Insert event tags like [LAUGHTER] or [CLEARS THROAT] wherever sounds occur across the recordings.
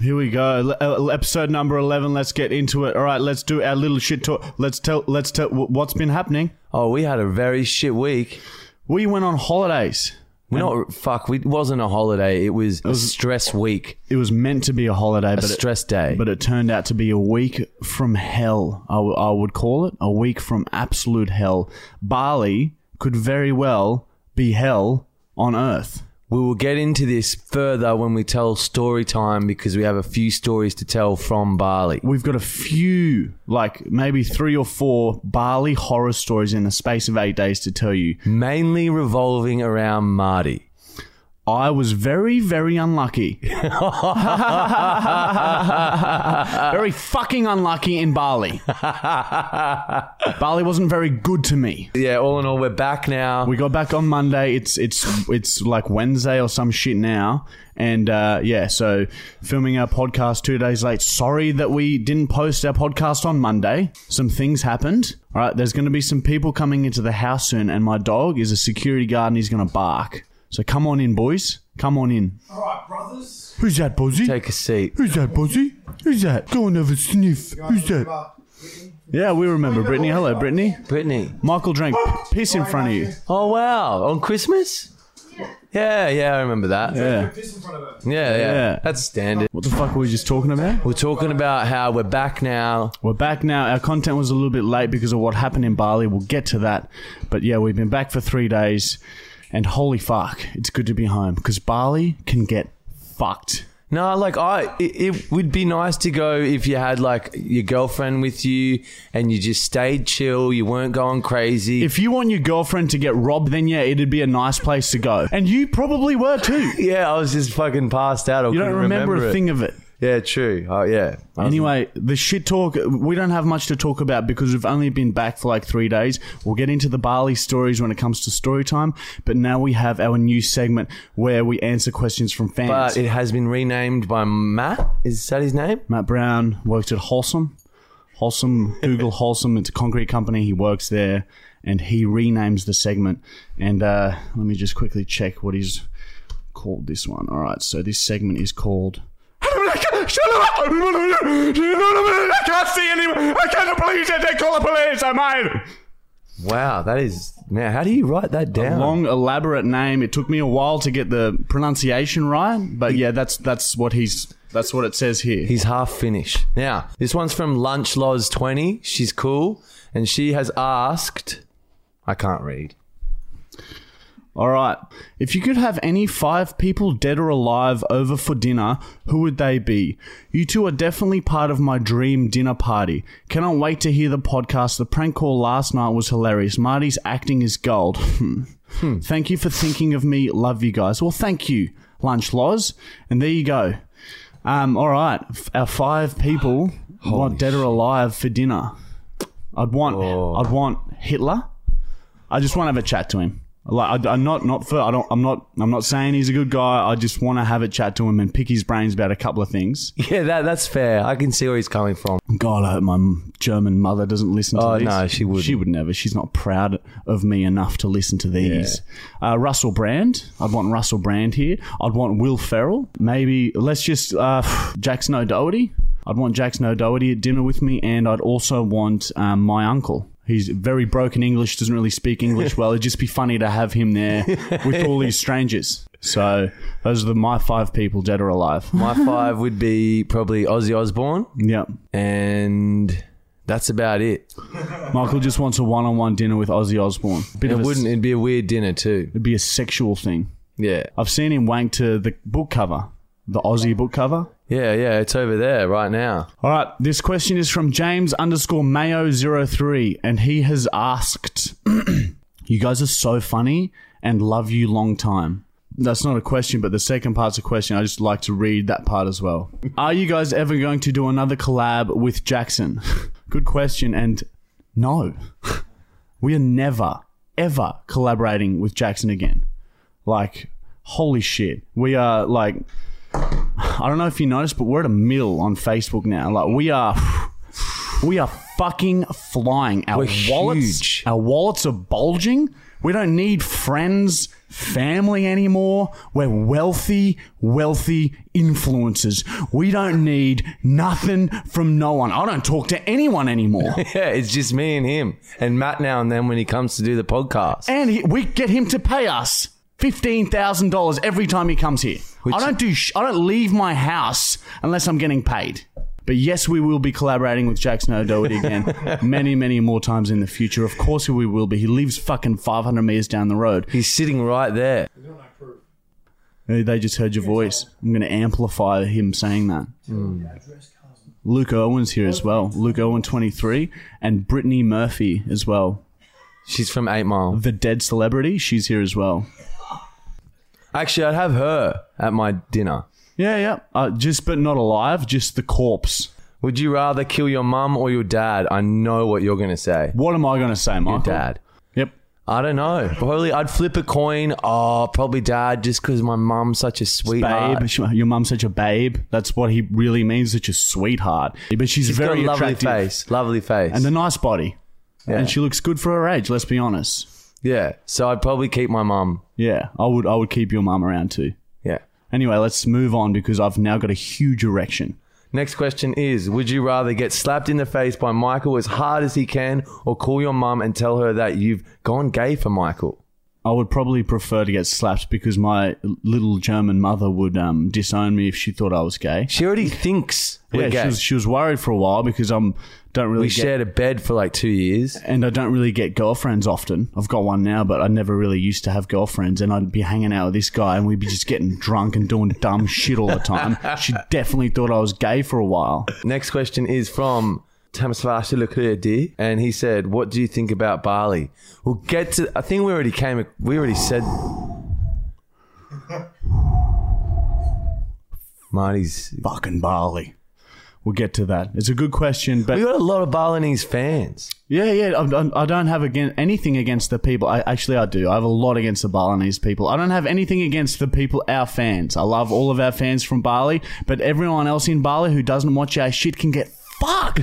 Here we go. Episode number 11. Let's get into it. All right, let's do our little shit talk. Let's tell let's tell what's been happening. Oh, we had a very shit week. We went on holidays. We're not fuck. We, it wasn't a holiday. It was, a stress week, It was meant to be a holiday, a but it, stress day. but it turned out to be a week from hell. I, w- I would call it a week from absolute hell. Bali could very well be hell on earth. We will get into this further when we tell story time because we have a few stories to tell from Bali. We've got a few, like maybe three or four Bali horror stories in the space of eight days to tell you. Mainly revolving around Marty. I was very, very unlucky. [LAUGHS] very fucking unlucky in Bali. Bali wasn't very good to me. Yeah, all in all, we're back now. We got back on Monday. It's it's it's like Wednesday or some shit now. And uh, yeah, so filming our podcast two days late. Sorry that we didn't post our podcast on Monday. Some things happened. All right, there's going to be some people coming into the house soon, and my dog is a security guard and he's going to bark. So come on in, boys. Come on in. All right, brothers. Who's that, Bozzy? Take a seat. Who's that, Bozzy? Who's that? Go and have a sniff. Who's that? Yeah, we remember Brittany. Hello, Brittany. Brittany. Michael drank oh, piss in front of you. Oh, wow. On Christmas? Yeah, yeah, I remember that. Yeah, Yeah. piss in front of her. yeah. Yeah. That's standard. What the fuck were we just talking about? We're talking about how we're back now. We're back now. Our content was a little bit late because of what happened in Bali. We'll get to that. But yeah, we've been back for three days. And holy fuck, it's good to be home because Bali can get fucked. No, like I, it, it would be nice to go if you had like your girlfriend with you and you just stayed chill, you weren't going crazy. If you want your girlfriend to get robbed, then yeah, it'd be a nice place to go. And you probably were too. [LAUGHS] yeah, I was just fucking passed out. I You don't couldn't remember, a thing of it. Yeah, true. Oh yeah. Anyway, the shit talk, we don't have much to talk about because we've only been back for like three days. We'll get into the Bali stories when it comes to story time, but now we have our new segment where we answer questions from fans. but it has been renamed by Matt. Is that his name? Matt Brown works at Holcim. Holcim, Google Holcim. It's a concrete company. He works there and he renames the segment. And uh, let me just quickly check what he's called this one. All right, so this segment is called. Shut up! I can't see anymore. I can't believe that they call the police. I'm mine. Wow, that is. Man, how do you write that down? Long, elaborate name. It took me a while to get the pronunciation right, but yeah, that's that's what he's. That's what it says here. He's half Finnish. Now, this one's from Lunch Loz 20. She's cool. And she has asked. I can't read. All right. If you could have any five people, dead or alive, over for dinner, who would they be? You two are definitely part of my dream dinner party. Cannot wait to hear the podcast. The prank call last night was hilarious. Marty's acting is gold. [LAUGHS] Hmm. Thank you for thinking of me. Love you guys. Well, thank you, Lunch Loz. And there you go. Um, all right. Our five people want dead or alive for dinner. I'd want. I'd want Hitler. I just want to have a chat to him. Like I, I'm not not for I don't I'm not I'm not saying he's a good guy. I just want to have a chat to him and pick his brains about a couple of things. [LAUGHS] Yeah, that, that's fair. I can see where he's coming from. God, I hope my German mother doesn't listen to Oh, these. no, she wouldn't. She would never. She's not proud of me enough to listen to these. Uh, Russell Brand. I'd want Russell Brand here. I'd want Will Ferrell. Maybe let's just uh, [SIGHS] Jackson O'Doherty. I'd want Jackson O'Doherty at dinner with me, and I'd also want um, my uncle. He's very broken English, doesn't really speak English well. It'd just be funny to have him there with all these strangers. So those are the, my five people, dead or alive. My five would be probably Ozzy Osbourne, Yep. and that's about it. Michael just wants a one-on-one dinner with Ozzy Osbourne. Bit It of a- wouldn't. It'd be a weird dinner too. It'd be a sexual thing. Yeah, I've seen him wank to the book cover, the Ozzy book cover. Yeah, yeah. It's over there right now. All right, this question is from James underscore Mayo 03 and he has asked, [CLEARS THROAT] "You guys are so funny and love you long time." That's not a question, but the second part's a question. I just like to read that part as well. Are you guys ever going to do another collab with Jackson? [LAUGHS] Good question, and no, [LAUGHS] we are never ever collaborating with Jackson again. Like, holy shit, we are like. I don't know if you noticed, but we're at a mill on Facebook now. Like we are, We are fucking flying. Our We're wallets, huge. our wallets are bulging. We don't need friends, family anymore. We're wealthy, wealthy influencers. We don't need nothing from no one. I don't talk to anyone anymore. [LAUGHS] Yeah, it's just me and him, and Matt now and then when he comes to do the podcast. and he, we get him to pay us fifteen thousand dollars every time he comes here. Which- I don't do. Sh- I don't leave my house unless I'm getting paid. But yes, we will be collaborating with Jackson O'Doherty again, [LAUGHS] many, many more times in the future. Of course, we will be. He lives fucking 500 meters down the road. He's sitting right there. Hey, They just heard your voice. I'm going to amplify him saying that. Luke Owen's here as well. Luke Owen, 23, and Brittany Murphy as well. She's from Eight Mile. The dead celebrity. She's here as well. Actually, I'd have her at my dinner. Yeah, yeah. Uh, just but not alive. Just the corpse. Would you rather kill your mum or your dad? I know what you're going to say. What am I going to say, Michael? Your dad. Yep. I don't know. Probably I'd flip a coin. Oh, probably dad, just because my mum's such a sweetheart. Babe, She- your mum's such a babe. That's what he really means. Such a sweetheart. But she's, She's got very a lovely attractive face. Lovely face. and a nice body, Yeah. and she looks good for her age. Let's be honest. Yeah. So I'd probably keep my mum. Yeah, I would. I would keep your mum around too. Yeah. Anyway, let's move on because I've now got a huge erection. Next question is Would you rather get slapped in the face by Michael as hard as he can or call your mum and tell her that you've gone gay for Michael? I would probably prefer to get slapped because my little German mother would um, disown me if she thought I was gay. She already thinks we're yeah, gay. she was, she was worried for a while because I'm don't really we get, shared a bed for like two years. and I don't really get girlfriends often. I've got one now, but I never really used to have girlfriends. And I'd be hanging out with this guy, and we'd be just getting drunk and doing dumb [LAUGHS] shit all the time. She definitely thought I was gay for a while. Next question is from Tamasvasha and he said, "What do you think about Bali?" We'll get to. I think we already came. We already said. Marty's. Fucking Bali. We'll get to that. It's a good question, but We got a lot of Balinese fans. Yeah, yeah. I, I- I don't have again anything against the people. I actually I do. I have a lot against the Balinese people. I don't have anything against the people, our fans. I love all of our fans from Bali, but everyone else in Bali who doesn't watch our shit can get fucked.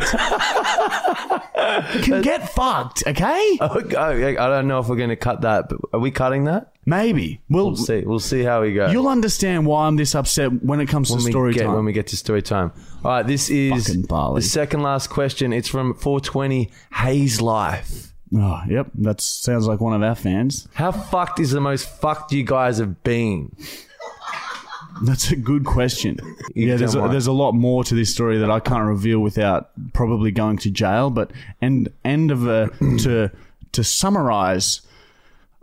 can get fucked. Okay, Okay, I don't know if we're going to cut that, but are we cutting that? maybe we'll. We'll see. We'll see how we go. You'll understand why I'm this upset when it comes when to we story get time. when we get to story time. All right, this is Fucking Bali. the second last question. It's from 420 Hayes Life. oh, yep, that sounds like one of our fans. How fucked is the most fucked you guys have been? That's a good question. Yeah, there's a, there's a lot more to this story that I can't reveal without probably going to jail. But end end of a, [CLEARS THROAT] to to summarize,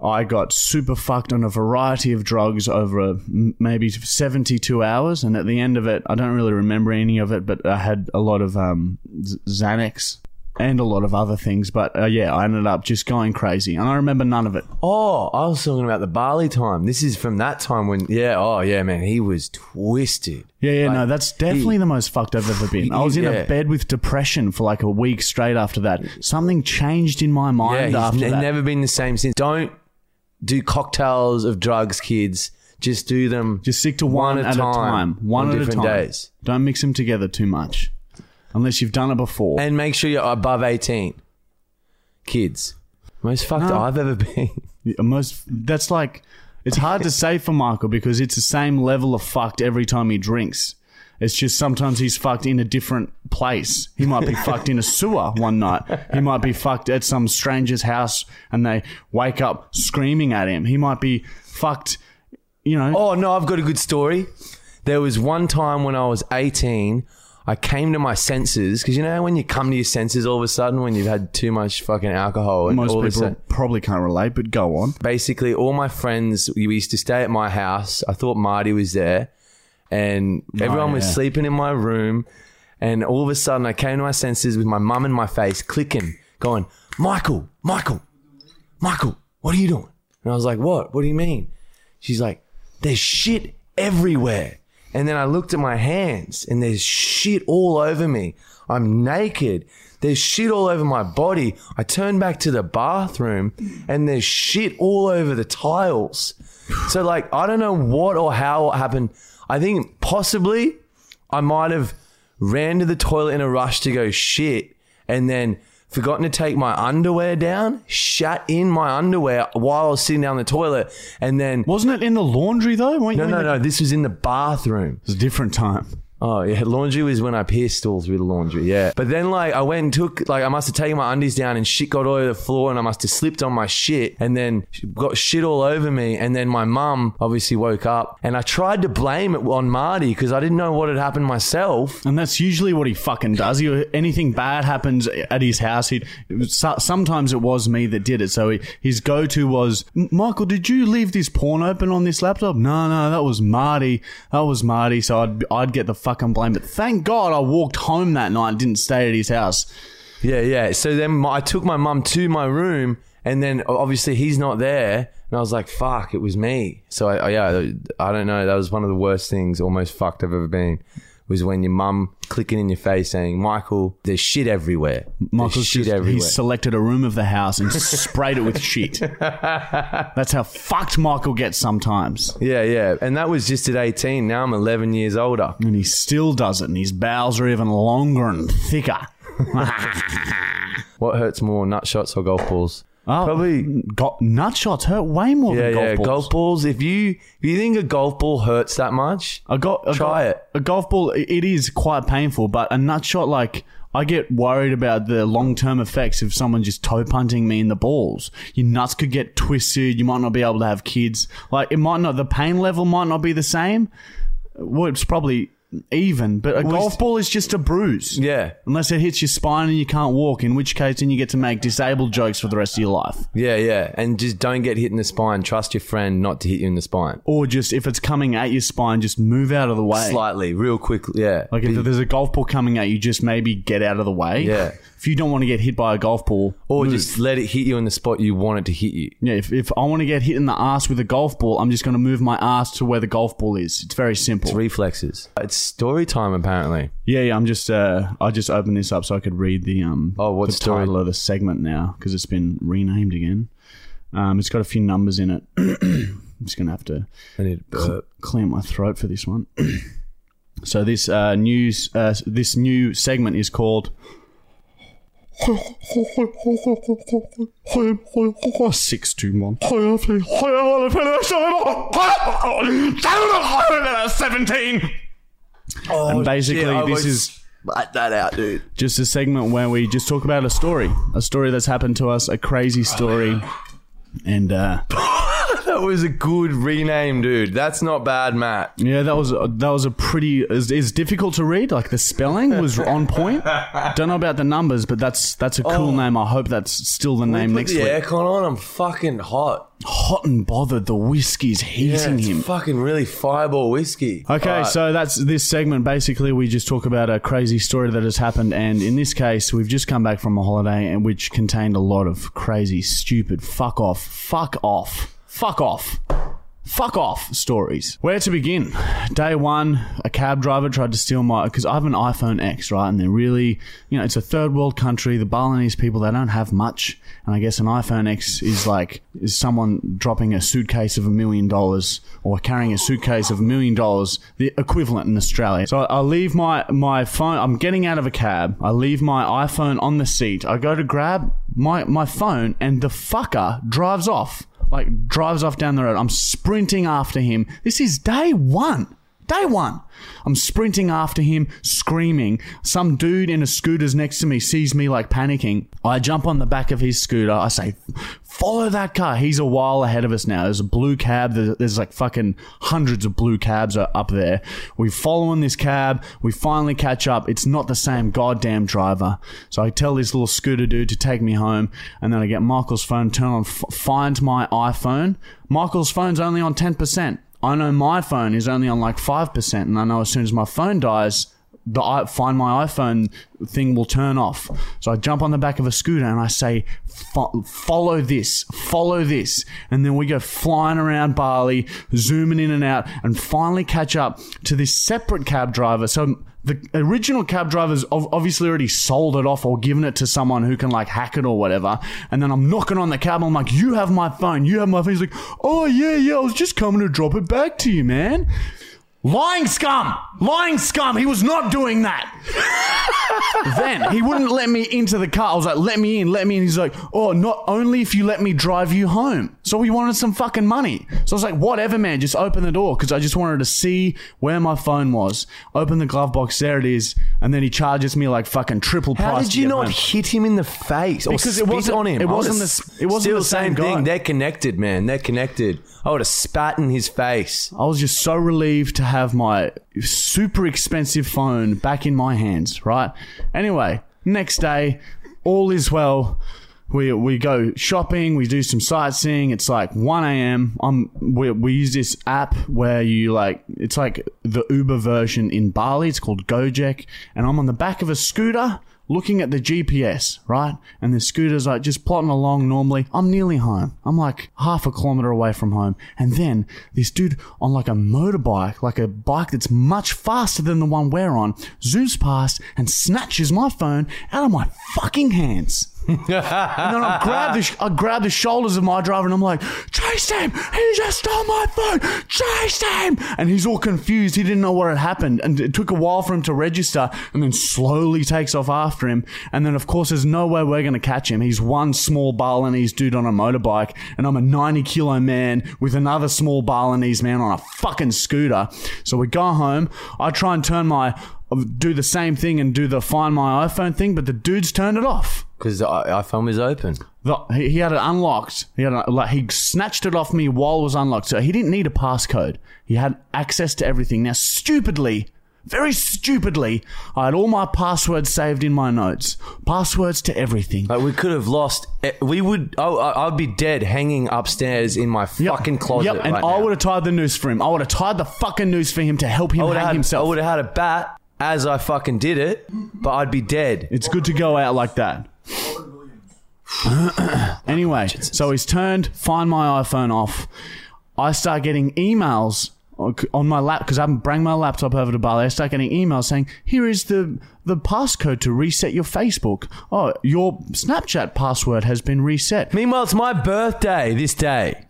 I got super fucked on a variety of drugs over a, maybe 72 hours, and at the end of it, I don't really remember any of it, but I had a lot of um, Xanax. And a lot of other things, but uh, yeah, I ended up just going crazy, and I remember none of it. Oh, I was talking about the Bali time. This is from that time when, yeah, oh yeah, man, he was twisted. Yeah, yeah, Like, no, that's definitely the most fucked I've ever been. I was in Yeah. a bed with depression for like a week straight after that. Something changed in my Yeah, mind he's after ne- that. never been the same since. Don't do cocktails of drugs, kids. Just do them. Just stick to one, at a time. One on at a different time. days. Don't mix them together too much, unless you've done it before. And make sure you're above 18. Kids. Most fucked No. I've ever been. [LAUGHS] Yeah, Most that's like it's hard to say for Michael because it's the same level of fucked every time he drinks. It's just sometimes he's fucked in a different place. He might be [LAUGHS] fucked in a sewer one night. He might be fucked at some stranger's house and they wake up screaming at him. He might be fucked, you know. Oh no, I've got a good story. There was one time when I was 18, I came to my senses because you know when you come to your senses all of a sudden when you've had too much fucking alcohol and Most all of a people sudden, probably can't relate, but go on. basically all my friends we used to stay at my house. I thought Marty was there, and everyone oh, was sleeping in my room. And all of a sudden, I came to my senses with my mum in my face, clicking, going, "Michael, Michael, Michael, what are you doing?" And I was like, "What? What do you mean?" She's like, "There's shit everywhere." And then I looked at my hands, and there's shit all over me. I'm naked. There's shit all over my body. I turn back to the bathroom, and there's shit all over the tiles. So, like, I don't know what or how it happened. I think possibly I might have ran to the toilet in a rush to go shit, and then forgotten to take my underwear down, shat in my underwear while I was sitting down the toilet, and then Wasn't it in the laundry though? Weren't no, you no, the- no, this was in the bathroom. It was a different time. Oh yeah, [LAUGHS] laundry was when I pissed all through the laundry. Yeah, but then like I went and took like I must have taken my undies down and shit got all over the floor and I must have slipped on my shit and then got shit all over me and then my mum obviously woke up and I tried to blame it on Marty because I didn't know what had happened myself. And that's usually what he fucking does. He, anything bad happens at his house. He sometimes it was me that did it. So he, his go-to was, Michael, did you leave this porn open on this laptop? No, no, that was Marty. That was Marty. So I'd I'd get the fucking blame. But thank God I walked home that night and didn't stay at his house. Yeah, yeah. So then I took my mum to my room and then obviously he's not there and I was like, fuck, it was me. So I, I yeah, I don't know. That was one of the worst things, almost fucked I've ever been. Was when your mum clicking in your face saying, "Michael, there's shit everywhere. Michael's shit just, he selected a room of the house and [LAUGHS] sprayed it with shit. That's how fucked Michael gets sometimes. Yeah, yeah. And that was just at 18. Now I'm 11 years older. And he still does it, and his bowels are even longer and thicker. [LAUGHS] What hurts more, nut shots or golf balls? Oh, Probably. Go- nut shots hurt way more Yeah, than golf yeah. balls. Golf balls. If you if you think a golf ball hurts that much, A go- a Try go- it. A golf ball, it is quite painful, but a nut shot, like, I get worried about the long term effects of someone just toe punting me in the balls. Your nuts could get twisted. You might not be able to have kids. Like, it might not, the pain level might not be the same. Well, it's probably even, but a golf ball is just a bruise. yeah, Unless it hits your spine and you can't walk, in which case then you get to make disabled jokes for the rest of your life. yeah, yeah. And just don't get hit in the spine. Trust your friend not to hit you in the spine. Or just, if it's coming at your spine, just move out of the way. Slightly, real quickly. Yeah. Like if there's a golf ball coming at you, just maybe get out of the way. Yeah. [LAUGHS] If you don't want to get hit by a golf ball, or move. just let it hit you in the spot you want it to hit you. yeah. If, if I want to get hit in the ass with a golf ball, I'm just going to move my ass to where the golf ball is. It's very simple. Reflexes. It's story time, apparently. yeah, yeah. I'm just uh, I just opened this up so I could read the um Oh, what the title of the segment now because it's been renamed again. Um, it's got a few numbers in it. [CLEARS THROAT] I'm just gonna have to I need to burp. clear my throat for this one. [CLEARS THROAT] so this uh, news, uh, this new segment is called six two one. Seventeen. and basically, shit, this is Let that out, dude. just a segment where we just talk about a story, a story that's happened to us, a crazy story, and uh, That was a good rename, dude. That's not bad, Matt. Yeah, that was that was a pretty. It's, it's difficult to read. Like the spelling was on point. [LAUGHS] Don't know about the numbers, but that's that's a cool oh. name. I hope that's still the name next the week. aircon on. I'm fucking hot. Hot and bothered. The whiskey's Yeah, heating it's him. fucking really fireball whiskey. Okay, Alright. so that's this segment. Basically, we just talk about a crazy story that has happened, and in this case, we've just come back from a holiday, and which contained a lot of crazy, stupid, fuck off, fuck off, fuck off. Fuck off stories. Where to begin? Day one, a cab driver tried to steal my because I have an iPhone X, right? And they're really, you know, it's a third world country. The Balinese people they don't have much, and I guess an iPhone X is like is someone dropping a suitcase of a million dollars or carrying a suitcase of a million dollars, the equivalent in Australia. So I leave my my phone. I'm getting out of a cab. I leave my iPhone on the seat. I go to grab my my phone, and the fucker drives off like drives off down the road. I'm sprinting after him. This is day one. Day one. I'm sprinting after him, screaming. Some dude in a scooter's next to me sees me like panicking. I jump on the back of his scooter. I say, follow that car. He's a while ahead of us now. There's a blue cab. There's, there's like fucking hundreds of blue cabs are up there. We follow in this cab. We finally catch up. It's not the same goddamn driver. So I tell this little scooter dude to take me home. And then I get Michael's phone, turn on, f- find my iPhone. Michael's phone's only on 10%. I know my phone is only on like 5%. And I know as soon as my phone dies, the find my iPhone thing will turn off. So I jump on the back of a scooter and I say, "Follow this, follow this," and then we go flying around Bali, zooming in and out, and finally catch up to this separate cab driver. So the original cab driver's obviously already sold it off or given it to someone who can like hack it or whatever. And then I'm knocking on the cab. I'm like, "You have my phone. You have my phone." He's like, "Oh yeah, yeah. I was just coming to drop it back to you, man." Lying scum! Lying scum! He was not doing that. [LAUGHS] then he wouldn't let me into the car. I was like, let me in, let me in. He's like, oh, not only if you let me drive you home. So he wanted some fucking money. So I was like, whatever, man, just open the door because I just wanted to see where my phone was. Open the glove box, there it is. And then he charges me like fucking triple price. How price. did to you get not home. hit him in the face or Because it wasn't- on him? it wasn't would've the- it wasn't still the same guy. thing. They're connected, man. They're connected. I would have spat in his face. I was just so relieved to have my super expensive phone back in my hands, right? Anyway, next day, all is well. We, we go shopping, we do some sightseeing. It's like 1 a.m. I'm, we, we use this app where you like, it's like the Uber version in Bali. It's called Gojek. And I'm on the back of a scooter looking at the GPS, right? And the scooter's like just plotting along normally. I'm nearly home. I'm like half a kilometer away from home. And then this dude on like a motorbike, like a bike that's much faster than the one we're on, zooms past and snatches my phone out of my fucking hands. And then I grab the sh- I grab the shoulders of my driver and I'm like, chase him! He just stole my phone! Chase him! And he's all confused. He didn't know what had happened, and it took a while for him to register, and then slowly takes off after him. And then of course, there's no way we're gonna catch him. He's one small Balinese dude on a motorbike, and I'm a 90 kilo man with another small Balinese man on a fucking scooter. So we go home. I try and turn my do the same thing and do the find my iPhone thing, but the dude's turned it off. Because the iPhone was open. The, he, he had it unlocked. He had a, like he snatched it off me while it was unlocked. So he didn't need a passcode. He had access to everything. Now, stupidly, very stupidly, I had all my passwords saved in my notes. Passwords to everything. Like we could have lost. We would. Oh, I- I'd be dead, hanging upstairs in my Yep. fucking closet. Yep, and right I would have tied the noose for him. I would have tied the fucking noose for him to help him hang had, I would have had a bat as I fucking did it, but I'd be dead. It's good to go out like that. [CLEARS THROAT] anyway, so he's turned find my iPhone off. I start getting emails on my lap because I haven't bring my laptop over to Bali. I start getting emails saying, "Here is the the passcode to reset your Facebook. Oh, your Snapchat password has been reset." Meanwhile, it's my birthday this day.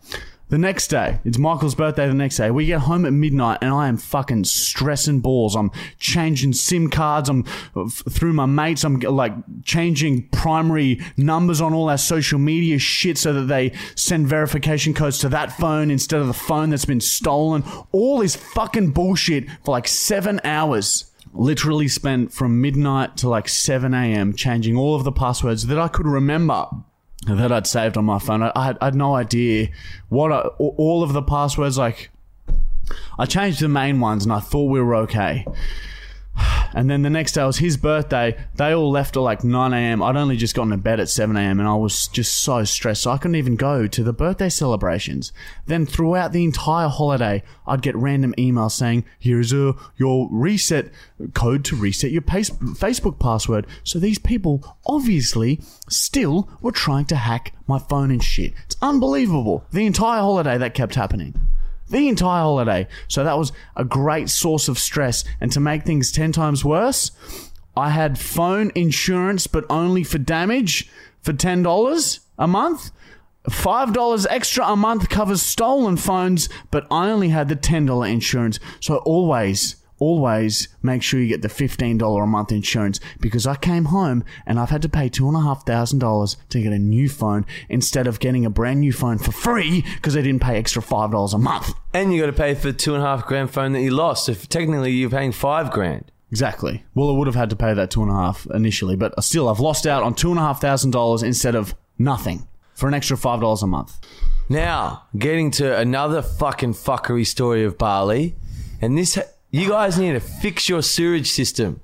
The next day, it's Michael's birthday. The next day, we get home at midnight, and I am fucking stressing balls. I'm changing SIM cards. I'm through my mates. I'm like changing primary numbers on all our social media shit so that they send verification codes to that phone instead of the phone that's been stolen. All this fucking bullshit for like seven hours. Literally spent from midnight to like 7 a.m. changing all of the passwords that I could remember that I'd saved on my phone. I, I, had, I had no idea what I, all of the passwords. Like, I changed the main ones, and I thought we were okay. And then the next day was his birthday. They all left at like 9 a.m. I'd only just gotten to bed at 7 a.m. and I was just so stressed. So I couldn't even go to the birthday celebrations. Then throughout the entire holiday, I'd get random emails saying, here's a, uh, your reset code to reset your pace, Facebook password. So these people obviously still were trying to hack my phone and shit. It's unbelievable. The entire holiday that kept happening the entire holiday. So that was a great source of stress. And to make things 10 times worse, I had phone insurance, but only for damage for $10 a month. $5 extra a month covers stolen phones, but I only had the $10 insurance. So always, always make sure you get the $15 a month insurance because I came home and I've had to pay $2,500 to get a new phone instead of getting a brand new phone for free because I didn't pay extra $5 a month. And you got to pay for two and a half grand phone that you lost. So if technically you're paying five grand. Exactly. Well, I would have had to pay that two and a half initially, but still, I've lost out on two and a half thousand dollars instead of nothing for an extra five dollars a month. Now, getting to another fucking fuckery story of Bali, and this, you guys need to fix your sewage system.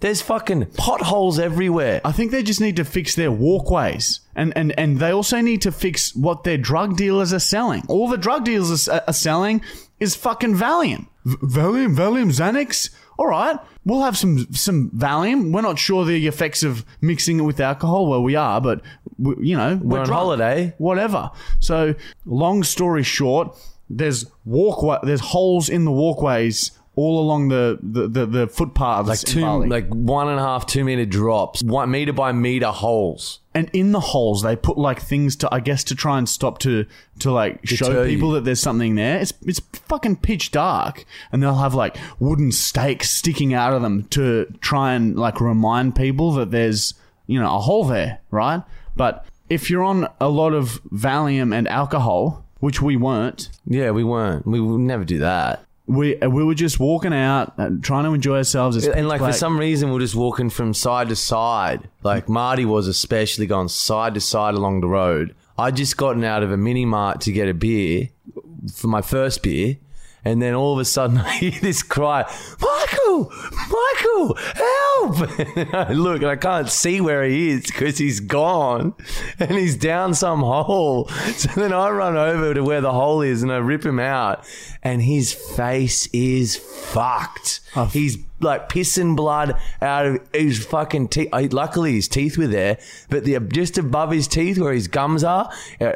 There's fucking potholes everywhere. I think they just need to fix their walkways, and and and they also need to fix what their drug dealers are selling. All the drug dealers are, are selling is fucking Valium, v- Valium, Valium, Xanax. All right, we'll have some some Valium. We're not sure the effects of mixing it with alcohol. Well, we are, but we, you know we're, on drunk. holiday. whatever. So, long story short, there's walkway, there's holes in the walkways all along the the, the, the footpaths like two, like one and a half, two meter drops, one meter by meter holes. and in the holes they put like things to I guess to try and stop to to like show Deter you. people that there's something there. It's it's fucking pitch dark, and they'll have like wooden stakes sticking out of them to try and like remind people that there's you know a hole there, right? But if you're on a lot of Valium and alcohol, which we weren't, Yeah, we weren't. We would never do that. We we were just walking out uh, trying to enjoy ourselves. It's And like for some reason, we're just walking from side to side. Like Marty was especially going side to side along the road. I just gotten out of a mini mart to get a beer for my first beer. And then all of a sudden, [LAUGHS] I hear this cry, Michael, Michael, help! I [LAUGHS] look, and I can't see where he is because he's gone and he's down some hole. So then I run over to where the hole is and I rip him out, and his face is fucked. He's like pissing blood out of his fucking teeth. Luckily, his teeth were there, but the just above his teeth, where his gums are,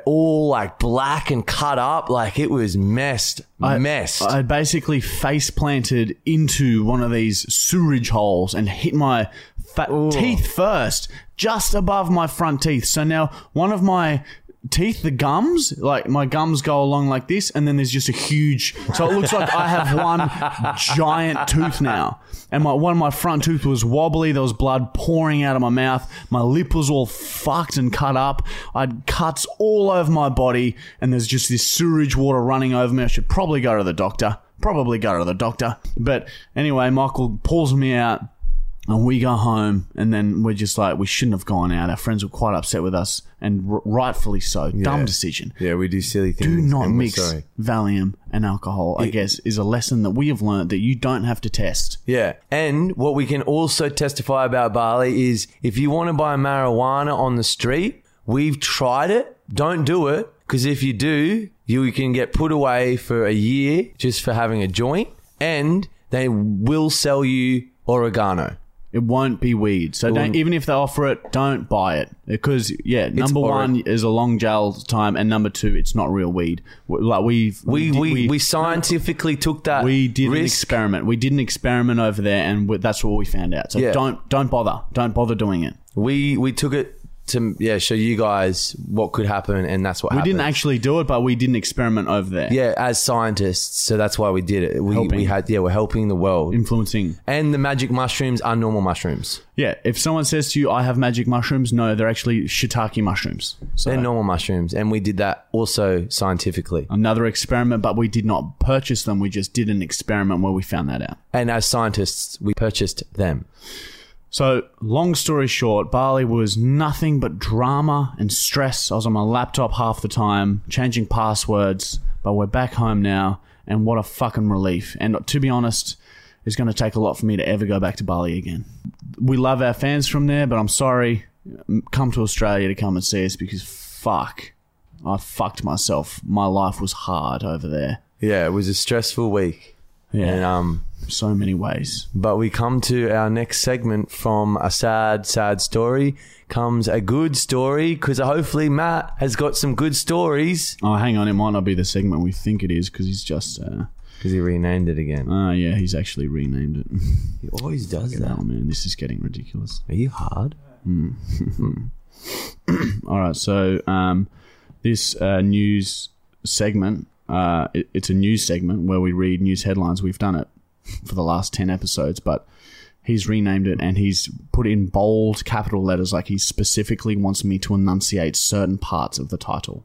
all like black and cut up. Like it was messed, I- messed. I basically face planted into one of these sewerage holes and hit my fa- teeth first, just above my front teeth. So now one of my teeth, the gums, like my gums go along like this, and then there's just a huge. So it looks like I have one giant tooth now. And my one of my front tooth was wobbly. There was blood pouring out of my mouth. My lip was all fucked and cut up. I had cuts all over my body, and there's just this sewage water running over me. I should probably go to the doctor. Probably go to the doctor. But anyway, Michael pulls me out. And we go home, and then we're just like, we shouldn't have gone out. Our friends were quite upset with us, and r- rightfully so. Dumb decision. yeah, we do silly things. Do not mix sorry. Valium and alcohol, I guess, is a lesson that we have learned that you don't have to test. Yeah. And what we can also testify about Bali is if you want to buy marijuana on the street, we've tried it. Don't do it because if you do, you can get put away for a year just for having a joint and they will sell you oregano. It won't be weed. So don't, even if they offer it, don't buy it. Because, yeah, number one is a long jail time, and number two, it's not real weed. Like we've We did- we, we, scientifically took that we did an experiment. We did an experiment over there, and we- that's what we found out. So Yeah. don't don't bother. Don't bother doing it. we we took it to yeah show you guys what could happen and that's what We happened. didn't actually do it, but we did an experiment over there. yeah, as scientists, so that's why we did it. We, Helping. we had yeah, we're helping the world. Influencing. And the magic mushrooms are normal mushrooms. Yeah, if someone says to you, I have magic mushrooms, no, they're actually shiitake mushrooms. So They're normal mushrooms, and we did that also scientifically. another experiment, but we did not purchase them. We just did an experiment where we found that out. And as scientists, we purchased them. So, long story short, Bali was nothing but drama and stress. I was on my laptop half the time, changing passwords, but we're back home now, and what a fucking relief. And to be honest, it's going to take a lot for me to ever go back to Bali again. We love our fans from there, but I'm sorry. Come to Australia to come and see us because fuck. I fucked myself. My life was hard over there. Yeah, it was a stressful week. Yeah. And um, So many ways. but we come to our next segment from a sad, sad story comes a good story because hopefully Matt has got some good stories Oh, hang on. It might not be the segment we think it is because he's just. Uh, because he renamed it again. Ah, yeah, he's actually renamed it. [LAUGHS] He always does that. oh man, this is getting ridiculous. Are you hard? [LAUGHS] All right, so um, this uh, news segment, uh, it, it's a news segment where we read news headlines. We've done it for the last ten episodes, but he's renamed it and he's put in bold capital letters, like he specifically wants me to enunciate certain parts of the title.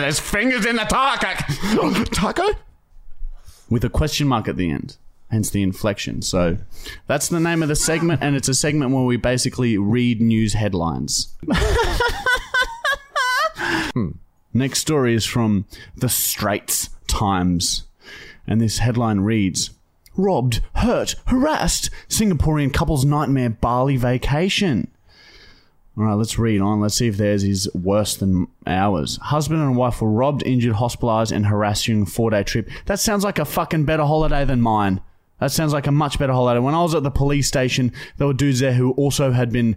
There's fingers in the taco. Taco? With a question mark at the end. Hence the inflection. So that's the name of the segment, and it's a segment where we basically read news headlines. [LAUGHS] Hmm. Next story is from the Straits Times. And this headline reads Robbed, hurt, harassed, Singaporean couple's nightmare Bali vacation. All right, let's read on. Let's see if theirs is worse than ours. Husband and wife were robbed, injured, hospitalized, and harassed during a four day trip. That sounds like a fucking better holiday than mine. That sounds like a much better holiday. When I was at the police station, there were dudes there who also had been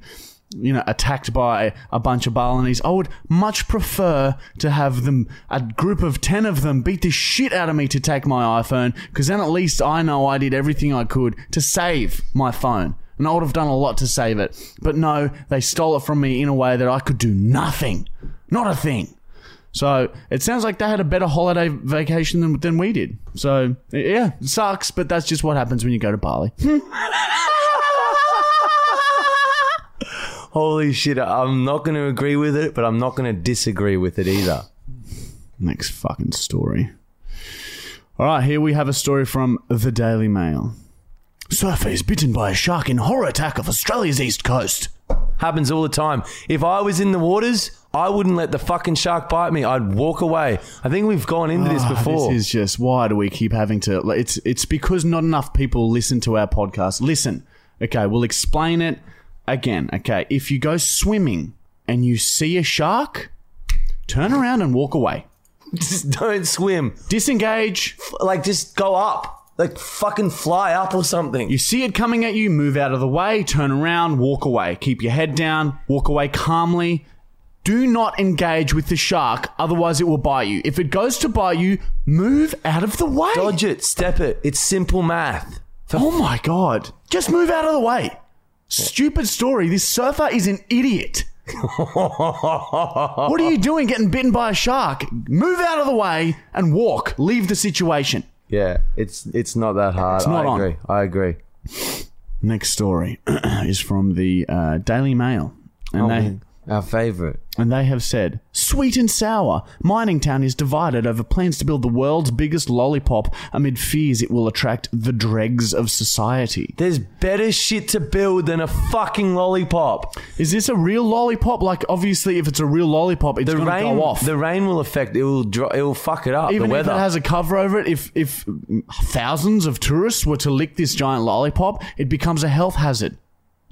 you know, attacked by a bunch of Balinese. I would much prefer to have them, a group of 10 of them, beat the shit out of me to take my iPhone, because then at least I know I did everything I could to save my phone. And I would have done a lot to save it. But no, they stole it from me in a way that I could do nothing. Not a thing. So it sounds like they had a better holiday vacation than, than we did. So yeah, sucks, but that's just what happens when you go to Bali. [LAUGHS] Holy shit! I'm not going to agree with it, but I'm not going to disagree with it either. Next fucking story. All right, here we have a story from the Daily Mail. Surfer is bitten by a shark in horror attack off Australia's east coast. Happens all the time. If I was in the waters, I wouldn't let the fucking shark bite me. I'd walk away. I think we've gone into this Ah, before. This is just why do we keep having to? like, It's it's because not enough people listen to our podcast. Listen, okay, we'll explain it again. Okay, if you go swimming and you see a shark, turn around and walk away. just don't swim. Disengage. Like, just go up. Like, fucking fly up or something. You see it coming at you, move out of the way, turn around, walk away. Keep your head down, walk away calmly. Do not engage with the shark, otherwise it will bite you. If it goes to bite you, move out of the way. Dodge it. Step it. It's simple math. Oh my god. Just move out of the way. Stupid story. This surfer is an idiot. what are you doing getting bitten by a shark? Move out of the way and walk. Leave the situation. Yeah, it's it's not that hard. It's not I on. agree. I agree. Next story [CLEARS THROAT] is from the uh, Daily Mail. And they Our favorite. and they have said, sweet and sour. Mining Town is divided over plans to build the world's biggest lollipop amid fears it will attract the dregs of society. There's better shit to build than a fucking lollipop. Is this a real lollipop? Like, obviously, if it's a real lollipop, it's The going to rain, go off. the rain will affect. It will. Dro- it will fuck it up. Even the if it weather. has a cover over it, if if thousands of tourists were to lick this giant lollipop, it becomes a health hazard,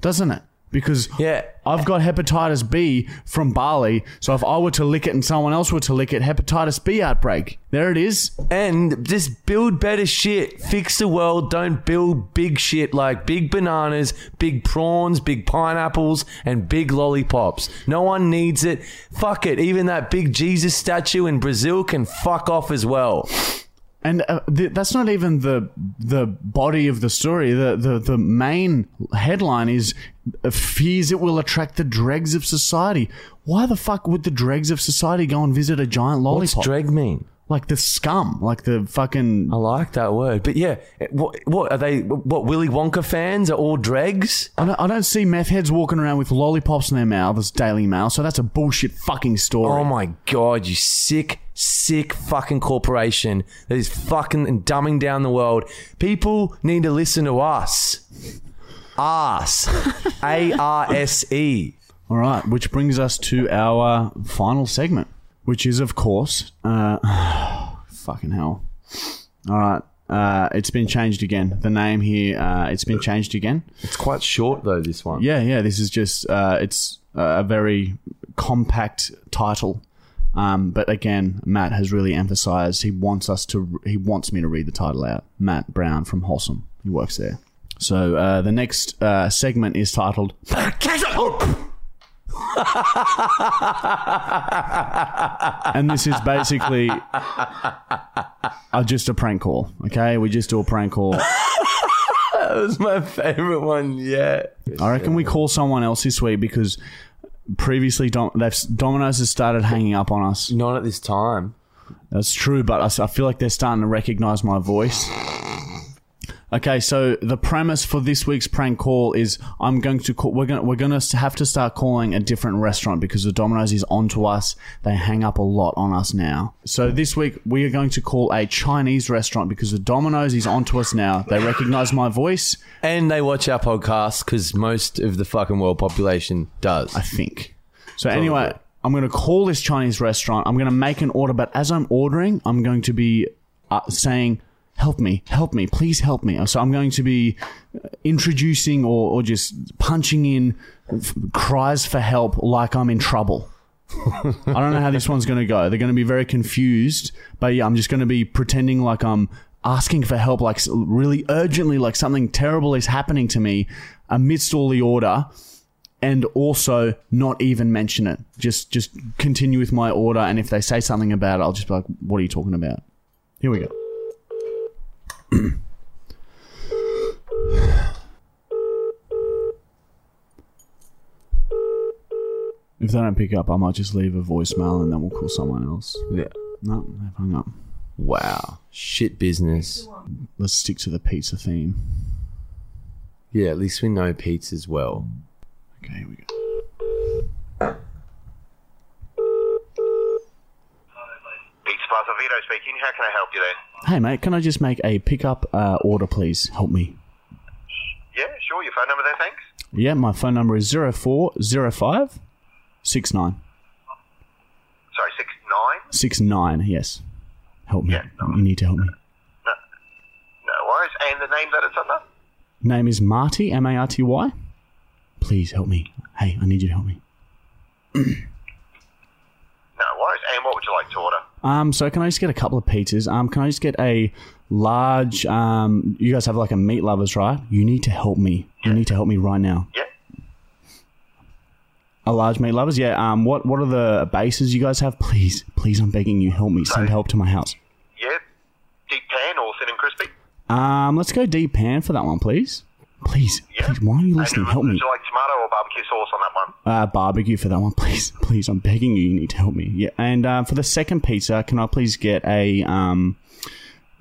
doesn't it? Because Yeah. I've got hepatitis B from Bali, so if I were to lick it and someone else were to lick it, hepatitis B outbreak. There it is. and just build better shit. Fix the world. Don't build big shit like big bananas, big prawns, big pineapples, and big lollipops. No one needs it. Fuck it. Even that big Jesus statue in Brazil can fuck off as well. And uh, th- that's not even the the body of the story. The the the main headline is uh, fears it will attract the dregs of society. Why the fuck would the dregs of society go and visit a giant lollipop? What's dreg mean? like the scum, like the fucking. I like that word. But yeah, what, what are they? What Willy Wonka fans are all dregs? I don't, I don't see meth heads walking around with lollipops in their mouths. Daily Mail, so that's a bullshit fucking story. Oh my god, you sick, sick fucking corporation that is fucking and dumbing down the world. People need to listen to us. Us. [LAUGHS] A R S E. All right, which brings us to our final segment, which is, of course, uh, [SIGHS] fucking hell. All right, uh, it's been changed again. The name here, uh, it's been changed again. It's quite short though, this one. Yeah, yeah. This is just, uh, it's a very compact title. Um, but again, Matt has really emphasized he wants us to, he wants me to read the title out. Matt Brown from Holcim. He works there. So uh, the next uh, segment is titled [LAUGHS] and this is basically uh, just a prank call. Okay, we just do a prank call. [LAUGHS] That was my favorite one yet. I reckon we call someone else this week because previously Dom- they've, Domino's has started hanging up on us. Not at this time. That's true, but I feel like they're starting to recognize my voice. Okay, so the premise for this week's prank call is I'm going to call, we're going to, we're going to have to start calling a different restaurant because the Domino's is onto us. They hang up a lot on us now. So this week we are going to call a Chinese restaurant because the Domino's is onto us now. They recognize my voice, And they watch our podcast because most of the fucking world population does. I think. So anyway, I'm going to call this Chinese restaurant. I'm going to make an order, but as I'm ordering, I'm going to be uh, saying, "Help me, help me, please help me." So I'm going to be uh, introducing or, or just punching in f- cries for help like I'm in trouble. I don't know how this one's going to go. They're going to be very confused, but yeah, I'm just going to be pretending like I'm asking for help, like really urgently, like something terrible is happening to me amidst all the order and also not even mention it. Just just continue with my order, and if they say something about it, I'll just be like, "What are you talking about?" Here we go. If they don't pick up, I might just leave a voicemail and then we'll call someone else. Yeah. No, they've hung up. Wow. Shit business. Let's stick to the pizza theme. Yeah, at least we know Pete's as well. Okay, here we go. Pizza Plaza Vito speaking. How can I help you there? Hey, mate, can I just make a pickup uh, order, please? Help me. Yeah, sure. Your phone number there, thanks. Yeah, my phone number is 0405 69. Sorry, six nine. 69, yes. Help me. Yeah, no. You need to help me. No, No worries. And the name that it's under? Name is Marty, M A R T Y. Please help me. Hey, I need you to help me. [CLEARS THROAT] No worries. And what would you like to order? Um, so can I just get a couple of pizzas? Um, can I just get a large? Um, you guys have like a meat lovers, right? You need to help me. You need to help me right now. Yeah. A large meat lovers, yeah. Um, what what are the bases you guys have? Please, please, I'm begging you, help me. Send help to my house. Yeah. Deep pan or thin and crispy? Um, let's go deep pan for that one, please. Please, Yeah. please. Why are you listening? Help would me. you like tomato or barbecue sauce on that one? Uh, barbecue for that one, [LAUGHS] please, please. I'm begging you. You need to help me. Yeah. And uh, for the second pizza, can I please get a um?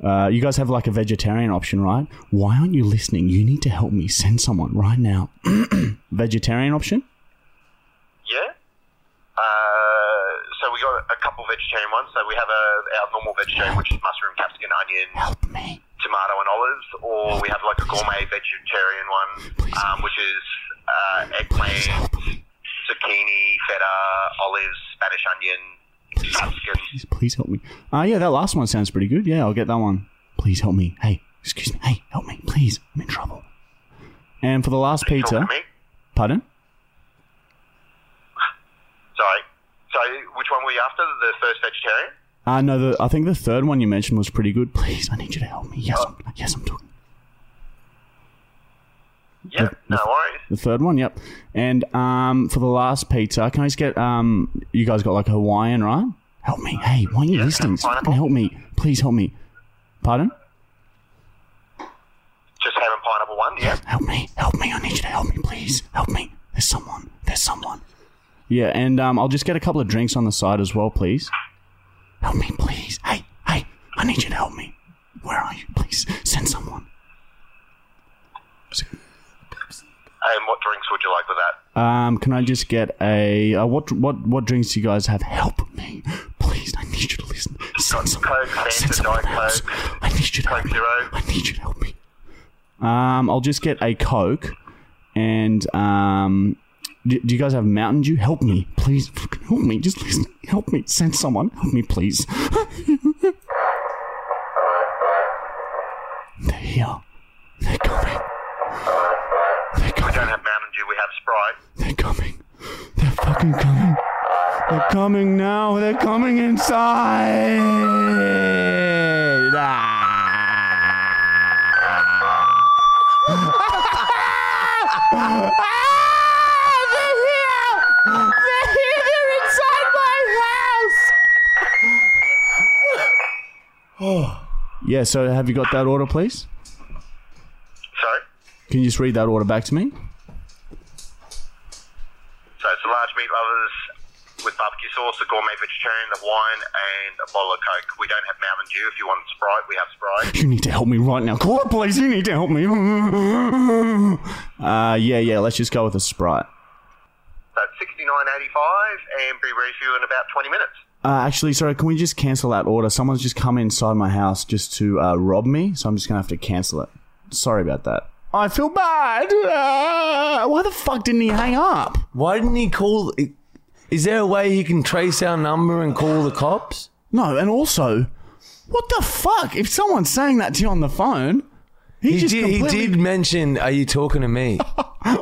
Uh, you guys have like a vegetarian option, right? Why aren't you listening? You need to help me. Send someone right now. [CLEARS THROAT] vegetarian option? Yeah. Uh, so we got a couple vegetarian ones. So we have a our normal vegetarian, which is mushroom, capsicum, onion, Help me. Tomato, and olives, or we have like a gourmet vegetarian one, um, which is uh, eggplant, zucchini, feta, olives, Spanish onion. Please, please help me. Uh, yeah, that last one sounds pretty good. Yeah, I'll get that one. Please help me. Hey, excuse me. Hey, help me, please. I'm in trouble. And for the last Talking pizza, pardon? Sorry. So which one were you after? The first vegetarian? Uh, no, the, I think the third one you mentioned was pretty good. Please, I need you to help me. Yes, I'm, yes, I'm talking. Yeah. No worries. The third one, yep. And um, for the last pizza, can I just get um, you guys got like a Hawaiian, right? Help me. Hey, why aren't you listening? Fucking help me. Please help me. Pardon? Just having pineapple one. Yeah. Help me. Help me. I need you to help me, please. Help me. There's someone. There's someone. Yeah, and um, I'll just get a couple of drinks on the side as well, please. Help me, please. Hey, hey, I need you to help me. Where are you? Please send someone. And what drinks would you like with that? Um, can I just get a uh, what what what drinks do you guys have? Help me, please. I need you to listen. Send someone. Coke, Send someone else. I need you to help me. I need you to help me. Um, I'll just get a Coke, and um, do, do you guys have Mountain Dew? Help me, please. Fucking help me. Just please Help me. Send someone. Help me, please. [LAUGHS] They're here. They're coming. They're We coming. don't have Mountain Dew. We have Sprite. They're coming. They're fucking coming. They're coming now. They're coming inside. Ah. [LAUGHS] Yeah, so have you got that order, please? Sorry. Can you just read that order back to me? So it's a large meat lovers with barbecue sauce, a gourmet vegetarian, the wine, and a bottle of Coke. We don't have Mountain Dew. If you want Sprite, we have Sprite. [LAUGHS] You need to help me right now. Call the police. You need to help me. [LAUGHS] Uh, yeah, yeah. Let's just go with a Sprite. That's sixty nine eighty five, and be ready for you in about twenty minutes. Uh, actually, sorry. Can we just cancel that order? Someone's just come inside my house just to uh, rob me, so I'm just gonna have to cancel it. Sorry about that. I feel bad. Uh, why the fuck didn't he hang up? Why didn't he call? Is there a way he can trace our number and call the cops? No, and also, what the fuck? If someone's saying that to you on the phone, he, He just did. He did mention, "Are you talking to me?" [LAUGHS]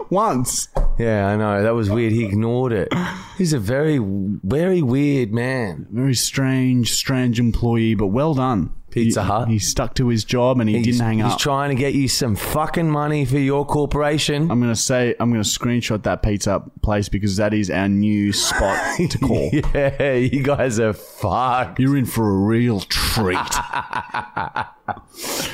once. Yeah, I know. That was weird. He ignored it. He's a very, very weird man. Very strange, strange employee, but well done. Pizza he, Hut. He stuck to his job and he He's, didn't hang he's up. He's trying to get you some fucking money for your corporation. I'm gonna say I'm gonna screenshot that pizza place because that is our new spot to [LAUGHS] call. yeah, you guys are fucked. You're in for a real treat. [LAUGHS]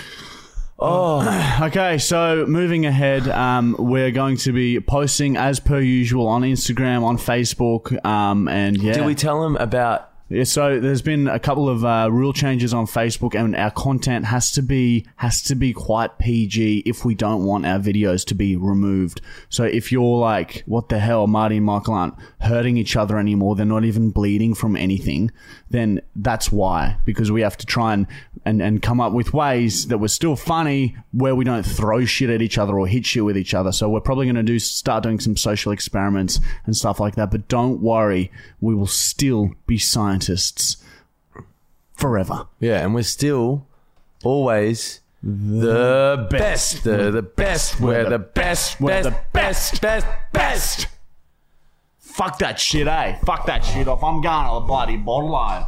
oh, [CLEARS THROAT] okay. So moving ahead, um, we're going to be posting as per usual on Instagram, on Facebook, um, and yeah. Did we tell them about? Yeah, so there's been a couple of uh, rule changes on Facebook, and our content has to be has to be quite PG if we don't want our videos to be removed. So if you're like, "What the hell?" Marty and Michael aren't hurting each other anymore; they're not even bleeding from anything. Then that's why, because we have to try and and, and come up with ways that we're still funny, where we don't throw shit at each other or hit shit with each other. So we're probably going to do start doing some social experiments and stuff like that. But don't worry, we will still be scientists forever. Yeah, and we're still always the best. The the best. We're the best. We're Best. the Best. Best. Best. Fuck that shit, eh? Fuck that shit off. I'm going to the bloody bottle, eh?